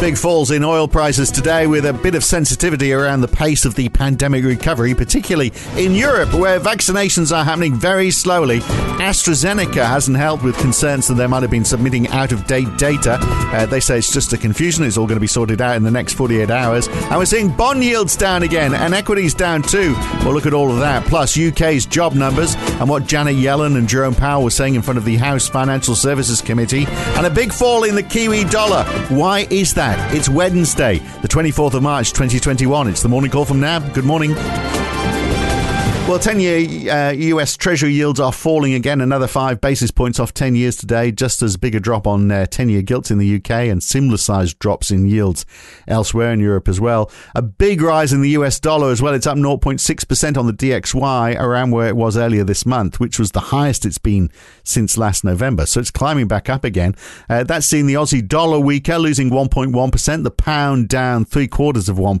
Big falls in oil prices today with a bit of sensitivity around the pace of the pandemic recovery, particularly in Europe, where vaccinations are happening very slowly. AstraZeneca hasn't helped with concerns that they might have been submitting out of date data. Uh, they say it's just a confusion. It's all going to be sorted out in the next 48 hours. And we're seeing bond yields down again and equities down too. We'll look at all of that, plus UK's job numbers and what Janet Yellen and Jerome Powell were saying in front of the House Financial Services Committee, and a big fall in the Kiwi dollar. Why is that? It's Wednesday, the 24th of March, 2021. It's the morning call from NAB. Good morning. Well, 10 year uh, US Treasury yields are falling again, another five basis points off 10 years today, just as big a drop on uh, 10 year gilts in the UK and similar sized drops in yields elsewhere in Europe as well. A big rise in the US dollar as well. It's up 0.6% on the DXY, around where it was earlier this month, which was the highest it's been since last November. So it's climbing back up again. Uh, that's seen the Aussie dollar weaker, losing 1.1%, the pound down three quarters of 1%,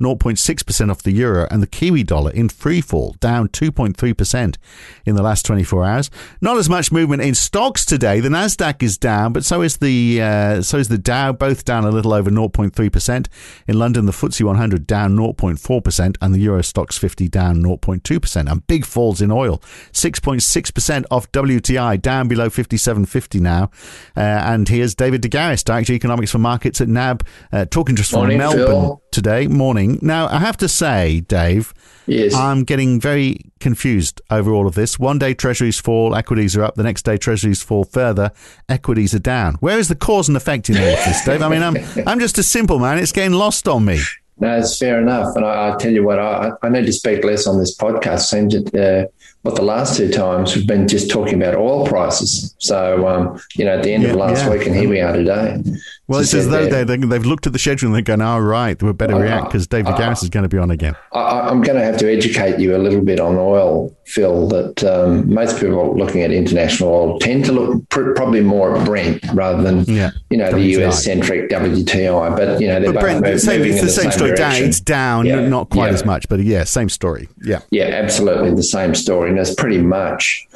0.6% off the euro, and the Kiwi dollar in free fall down 2.3% in the last 24 hours. Not as much movement in stocks today. The Nasdaq is down, but so is the uh, so is the Dow, both down a little over 0.3%. In London, the FTSE 100 down 0.4% and the Euro Stoxx 50 down 0.2%. And big falls in oil, 6.6% off WTI, down below 57.50 now. Uh, and here's David de Garis, Director Economics for Markets at NAB, uh, talking just from Morning, Melbourne Phil. today. Morning. Now, I have to say, Dave, Yes. I'm getting very confused over all of this. One day treasuries fall, equities are up. The next day treasuries fall further, equities are down. Where is the cause and effect in all of this, Dave? I mean, I'm I'm just a simple man. It's getting lost on me. No, it's fair enough. And I, I tell you what, I, I, need to speak less on this podcast. Seems that uh, what the last two times we've been just talking about oil prices. So, um, you know, at the end yeah, of last yeah. week, and here we are today. Well, it's as though they, they've looked at the schedule and they're going, "All oh, right, we better uh, react because David uh, Garis is going to be on again." I, am going to have to educate you a little bit on oil, Phil. That um, most people looking at international oil tend to look pr- probably more at Brent rather than yeah, you know WTI. the US centric WTI. But you know, they're but both Brent, same, it's the, the same, same, story. Down, it's down, yeah. not quite yeah. as much, but yeah, same story. Yeah, yeah, absolutely the same story, and it's pretty much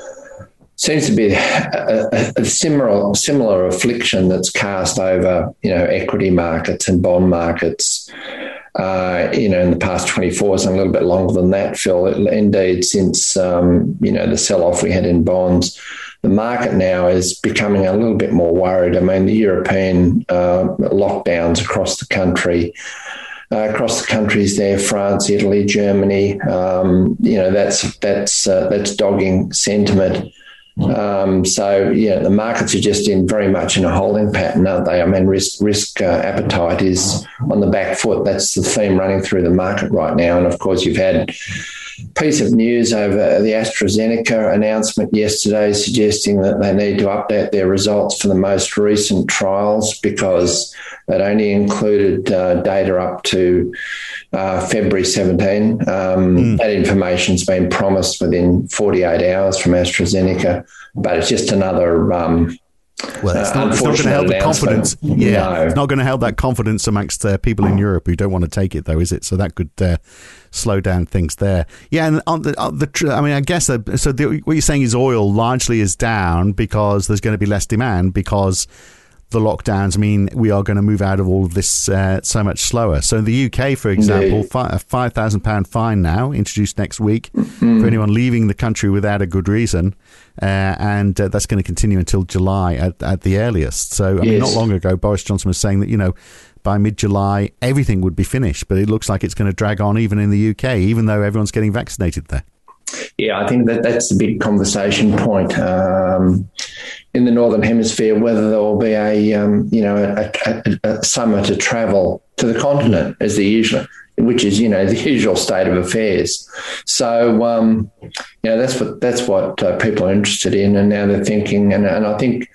seems to be a, a, a, similar similar affliction that's cast over you know equity markets and bond markets. Uh, you know, in the past 24 and a little bit longer than that, Phil. Indeed, since um, you know the sell-off we had in bonds, the market now is becoming a little bit more worried. I mean, the European uh, lockdowns across the country. Uh, across the countries there, France, Italy, Germany. Um, you know that's that's uh, that's dogging sentiment. Um, so yeah, the markets are just in very much in a holding pattern, aren't they? I mean, risk risk uh, appetite is on the back foot. That's the theme running through the market right now. And of course, you've had piece of news over the AstraZeneca announcement yesterday suggesting that they need to update their results for the most recent trials because that only included uh, data up to uh, February 17. Um, mm. That information's been promised within 48 hours from AstraZeneca, but it's just another. Um, well, it's not, not going to help the confidence. Yeah, no. it's not going to help that confidence amongst uh, people in Europe who don't want to take it, though, is it? So that could uh, slow down things there. Yeah, and on the, on the I mean, I guess uh, so. The, what you're saying is oil largely is down because there's going to be less demand because the lockdowns mean we are going to move out of all of this uh, so much slower. So in the UK, for example, fi- a five thousand pound fine now introduced next week mm-hmm. for anyone leaving the country without a good reason, uh, and uh, that's going to continue until July at, at the earliest. So I yes. mean, not long ago, Boris Johnson was saying that you know by mid July everything would be finished, but it looks like it's going to drag on even in the UK, even though everyone's getting vaccinated there. Yeah, I think that that's the big conversation point. Um, in the northern hemisphere whether there will be a um, you know a, a, a, summer to travel to the continent as the usual which is you know the usual state of affairs so um, you know that's what that's what uh, people are interested in and now they're thinking and, and I think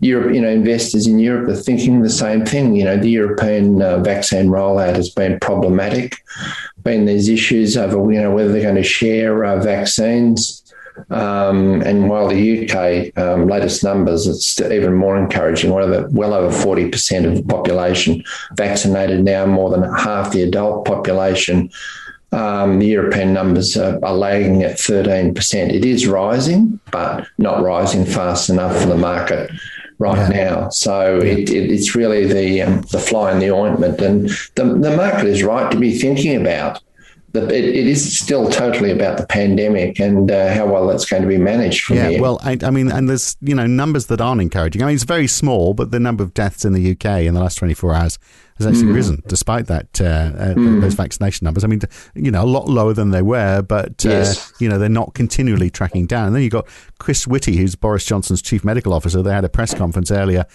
Europe, you know, investors in Europe are thinking the same thing. You know, the European uh, vaccine rollout has been problematic. Been these issues over, you know, whether they're going to share uh, vaccines. Um, and while the UK um, latest numbers, it's even more encouraging. Well over, well over 40% of the population vaccinated now, more than half the adult population. Um, the European numbers are, are, lagging at 13%. It is rising, but not rising fast enough for the market right yeah. now. So yeah. it, it, it's really the um, the fly in the ointment, and the the market is right to be thinking about. It, it is still totally about the pandemic and uh, how well that's going to be managed from yeah, here. well, I, I, mean, and there's you know numbers that aren't encouraging. I mean, it's very small, but the number of deaths in the UK in the last 24 hours has actually mm. risen despite that uh, uh, mm. those vaccination numbers. I mean, you know, a lot lower than they were, but uh, yes. you know they're not continually tracking down. And then you've got Chris Whitty, who's Boris Johnson's chief medical officer. They had a press conference earlier.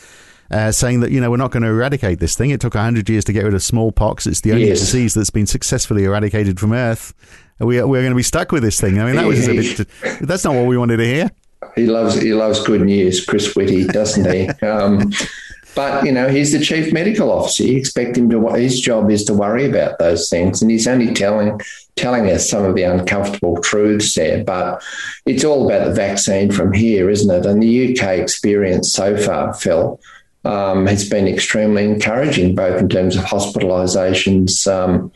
Uh, saying that you know we're not going to eradicate this thing. It took hundred years to get rid of smallpox. It's the only yes. disease that's been successfully eradicated from Earth. We, we're going to be stuck with this thing. I mean, that was a bit. That's not what we wanted to hear. He loves he loves good news, Chris Whitty, doesn't he? Um, but you know, he's the chief medical officer. You expect him to. His job is to worry about those things, and he's only telling telling us some of the uncomfortable truths there. But it's all about the vaccine from here, isn't it? And the UK experience so far, Phil, um, has been extremely encouraging, both in terms of hospitalisations. Um,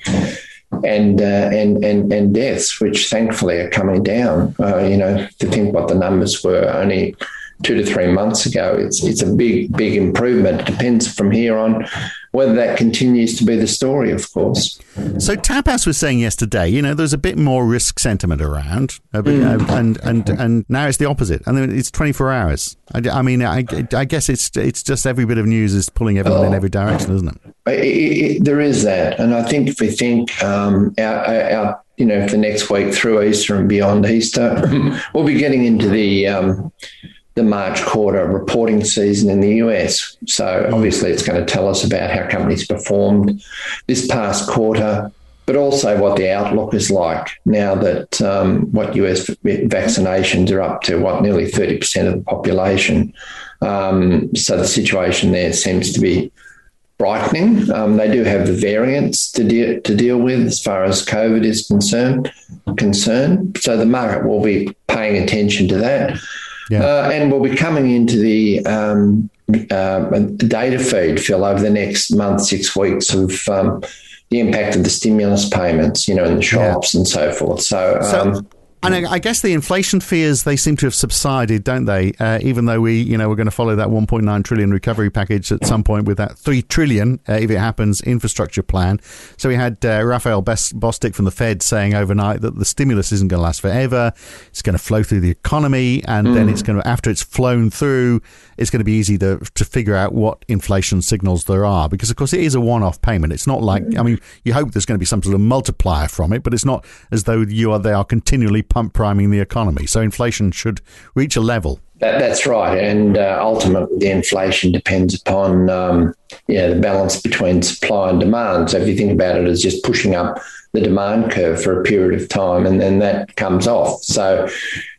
and, uh, and and and deaths, which thankfully are coming down. Uh, you know, to think what the numbers were only two to three months ago. It's it's a big big improvement. It depends from here on whether that continues to be the story, of course. So Tapas was saying yesterday, you know, there's a bit more risk sentiment around, bit, mm. and and and now it's the opposite. And it's 24 hours. I, I mean, I, I, guess it's it's just every bit of news is pulling everyone oh. in every direction, isn't it? It, it? There is that, and I think if we think um, you know, the next week through Easter and beyond Easter, we'll be getting into the um, the March quarter reporting season in the US. So obviously, it's going to tell us about how companies performed this past quarter, but also what the outlook is like now that um, what US vaccinations are up to, what nearly 30% of the population. Um, so the situation there seems to be brightening. Um, they do have the variants to, de- to deal with as far as COVID is concerned. Concerned, so the market will be paying attention to that. Yeah. Uh, and we'll be coming into the um, uh, data feed, Phil, over the next month, six weeks of um, the impact of the stimulus payments, you know, in the shops yeah. and so forth. So, so um, and I guess the inflation fears they seem to have subsided, don't they? Uh, even though we, you know, we're going to follow that 1.9 trillion recovery package at some point with that 3 trillion, uh, if it happens, infrastructure plan. So we had uh, Raphael Bostic from the Fed saying overnight that the stimulus isn't going to last forever. It's going to flow through the economy, and mm. then it's going to, after it's flown through, it's going to be easy to to figure out what inflation signals there are. Because of course it is a one-off payment. It's not like I mean, you hope there's going to be some sort of multiplier from it, but it's not as though you are they are continually pump priming the economy. So inflation should reach a level. That, that's right, and uh, ultimately the inflation depends upon um, know, the balance between supply and demand. So if you think about it as just pushing up the demand curve for a period of time, and then that comes off. So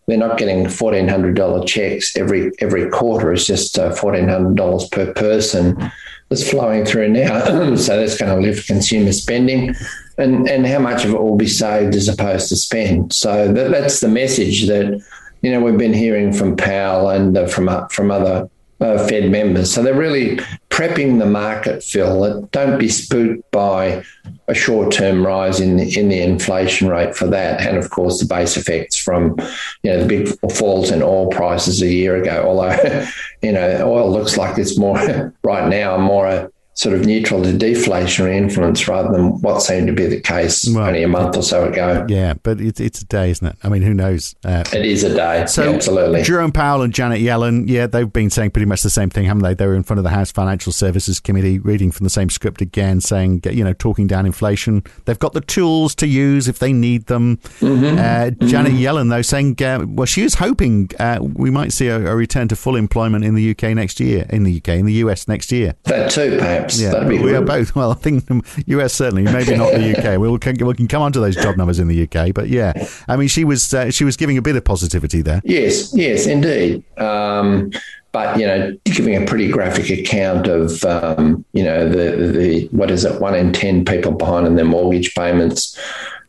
they're not getting fourteen hundred dollar checks every every quarter. It's just uh, fourteen hundred dollars per person that's flowing through now. so that's going to lift consumer spending and and how much of it will be saved as opposed to spent. So that, that's the message that you know we've been hearing from Powell and uh, from uh, from other uh, Fed members. So they're really prepping the market, Phil. Don't be spooked by a short-term rise in the, in the inflation rate for that, and of course the base effects from you know the big falls in oil prices a year ago. Although you know oil looks like it's more right now more a sort of neutral to deflationary influence rather than what seemed to be the case well, only a month or so ago. Yeah, but it's it's a day, isn't it? I mean, who knows? Uh, it is a day. So yeah, absolutely. Jerome Powell and Janet Yellen, yeah, they've been saying pretty much the same thing, haven't they? They were in front of the House Financial Services Committee, reading from the same script again, saying you know talking down inflation. They've got the tools to use if they need them. Mm-hmm. Uh, mm-hmm. Janet. Yellen, though, saying uh, well, she is hoping uh, we might see a, a return to full employment in the UK next year, in the UK, in the US next year. That too, perhaps Yeah, That'd be we are both. Well, I think US certainly, maybe not the UK. We'll, we can come on to those job numbers in the UK, but yeah, I mean, she was uh, she was giving a bit of positivity there. Yes, yes, indeed. Um, but you know, giving a pretty graphic account of um, you know the the what is it, one in ten people behind in their mortgage payments.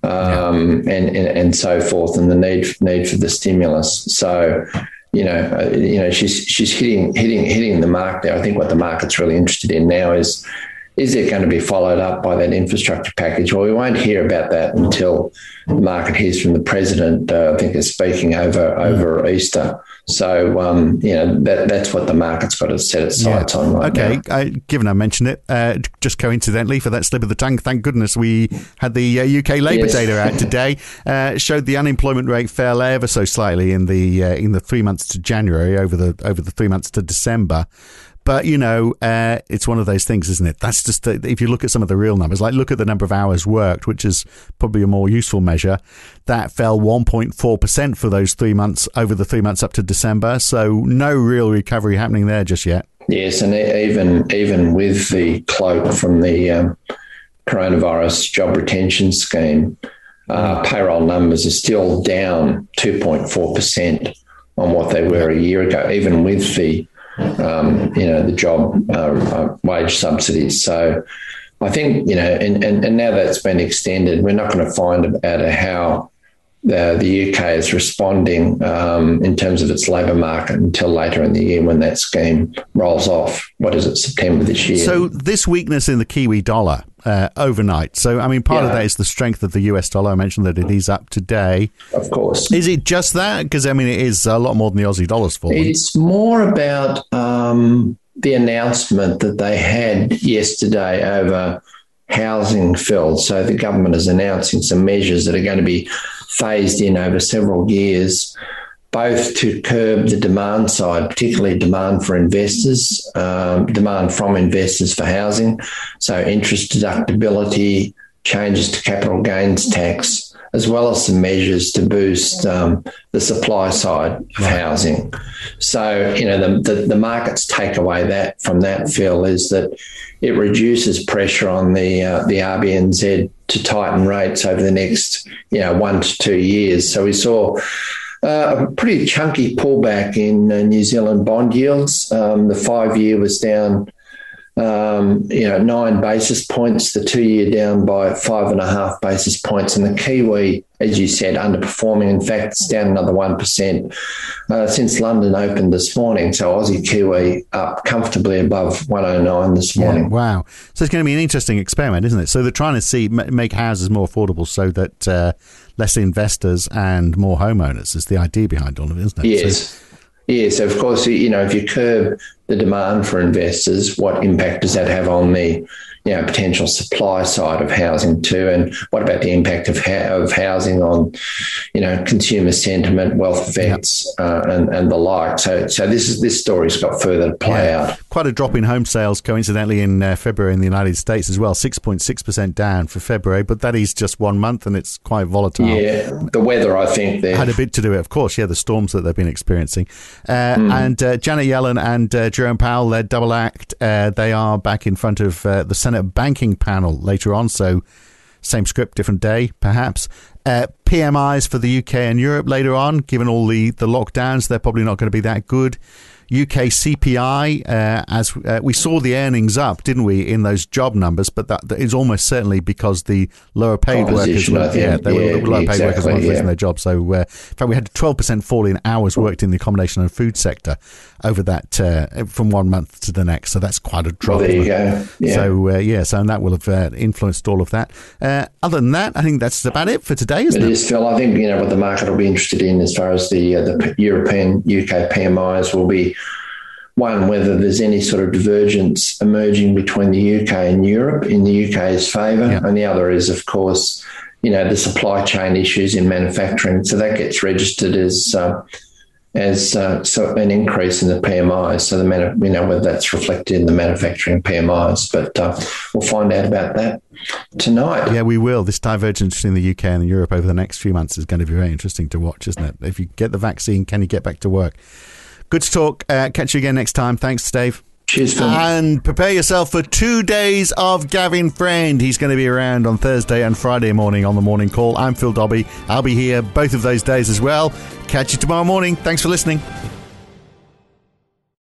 Um, yeah. and, and, and so forth, and the need need for the stimulus. So, you know, uh, you know, she's she's hitting hitting hitting the mark there. I think what the market's really interested in now is is it going to be followed up by that infrastructure package? Well, we won't hear about that until the market hears from the president. Uh, I think is speaking over over Easter. So um, you know that that's what the market's got to set its sights yeah. on right okay. now. Okay, given I mentioned it, uh, just coincidentally for that slip of the tongue, thank goodness we had the uh, UK labour yes. data out today. Uh, showed the unemployment rate fell ever so slightly in the uh, in the three months to January over the over the three months to December. But you know, uh, it's one of those things, isn't it? That's just if you look at some of the real numbers, like look at the number of hours worked, which is probably a more useful measure. That fell 1.4 percent for those three months over the three months up to December. So no real recovery happening there just yet. Yes, and even even with the cloak from the um, coronavirus job retention scheme, uh, payroll numbers are still down 2.4 percent on what they were a year ago, even with the um, you know, the job uh, uh, wage subsidies. So I think, you know, and, and, and now that's been extended, we're not going to find out how the, the UK is responding um, in terms of its labour market until later in the year when that scheme rolls off. What is it, September this year? So, this weakness in the Kiwi dollar uh, overnight. So, I mean, part yeah. of that is the strength of the US dollar. I mentioned that it is up today. Of course. Is it just that? Because, I mean, it is a lot more than the Aussie dollar's falling. It's more about um, the announcement that they had yesterday over housing Phil. So, the government is announcing some measures that are going to be phased in over several years, both to curb the demand side, particularly demand for investors, um, demand from investors for housing. So, interest deductibility, changes to capital gains tax, as well as some measures to boost um, the supply side of housing. So, you know, the, the, the market's takeaway that from that, Phil, is that it reduces pressure on the uh, the RBNZ to tighten rates over the next you know one to two years. So we saw. Uh, a pretty chunky pullback in uh, New Zealand bond yields. Um, the five year was down um, you know, nine basis points, the two year down by five and a half basis points, and the Kiwi, as you said, underperforming. In fact, it's down another 1% uh, since London opened this morning. So Aussie Kiwi up comfortably above 109 this morning. Yeah, wow. So it's going to be an interesting experiment, isn't it? So they're trying to see make houses more affordable so that uh, less investors and more homeowners is the idea behind all of it, isn't it? Yes. So, Yes, of course. You know, if you curb the demand for investors, what impact does that have on the you know, potential supply side of housing too, and what about the impact of, ha- of housing on, you know, consumer sentiment, wealth effects, uh, and and the like. So, so this is this story's got further to play yeah. out. Quite a drop in home sales, coincidentally, in uh, February in the United States as well, six point six percent down for February, but that is just one month, and it's quite volatile. Yeah, the weather, I think, had a bit to do it, of course. Yeah, the storms that they've been experiencing, uh, mm. and uh, Janet Yellen and uh, Jerome Powell, their double act, uh, they are back in front of the Senate Banking panel later on. So, same script, different day, perhaps. Uh, PMIs for the UK and Europe later on, given all the, the lockdowns, they're probably not going to be that good. UK CPI, uh, as uh, we saw the earnings up, didn't we, in those job numbers? But that, that is almost certainly because the lower paid workers, were, yeah, they yeah, were lower paid workers weren't yeah. losing their jobs. So, uh, in fact, we had a twelve percent fall in hours worked in the accommodation and food sector over that uh, from one month to the next. So that's quite a drop. Well, there you go. Yeah. So uh, yeah, so and that will have uh, influenced all of that. other than that, I think that's about it for today, isn't it? It is, Phil. I think you know what the market will be interested in as far as the the European UK PMIs will be one, whether there's any sort of divergence emerging between the UK and Europe in the UK's favour, yeah. and the other is, of course, you know, the supply chain issues in manufacturing. So that gets registered as uh, as uh, so an increase in the PMIs. So the manu- you know whether that's reflected in the manufacturing PMIs, but uh, we'll find out about that tonight. Yeah, we will. This divergence between the UK and Europe over the next few months is going to be very interesting to watch, isn't it? If you get the vaccine, can you get back to work? Good to talk. Uh, catch you again next time. Thanks, Dave. Cheers, Phil. And prepare yourself for two days of Gavin Friend. He's going to be around on Thursday and Friday morning on the morning call. I'm Phil Dobbie. I'll be here both of those days as well. Catch you tomorrow morning. Thanks for listening.